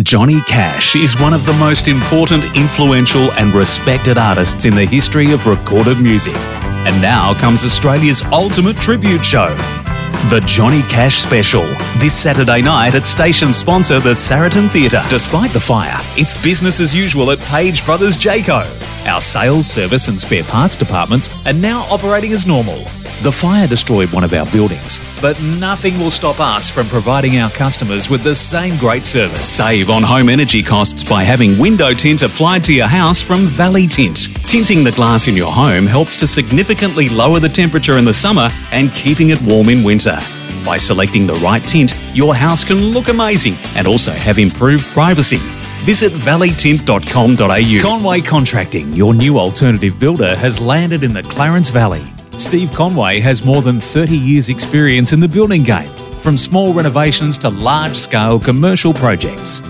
Johnny Cash is one of the most important, influential, and respected artists in the history of recorded music. And now comes Australia's ultimate tribute show. The Johnny Cash Special, this Saturday night at station sponsor the Saraton Theatre. Despite the fire, it's business as usual at Page Brothers Jayco. Our sales, service, and spare parts departments are now operating as normal. The fire destroyed one of our buildings, but nothing will stop us from providing our customers with the same great service. Save on home energy costs by having window tint applied to your house from Valley Tint. Tinting the glass in your home helps to significantly lower the temperature in the summer and keeping it warm in winter. By selecting the right tint, your house can look amazing and also have improved privacy. Visit valleytint.com.au. Conway Contracting, your new alternative builder, has landed in the Clarence Valley. Steve Conway has more than 30 years' experience in the building game, from small renovations to large scale commercial projects.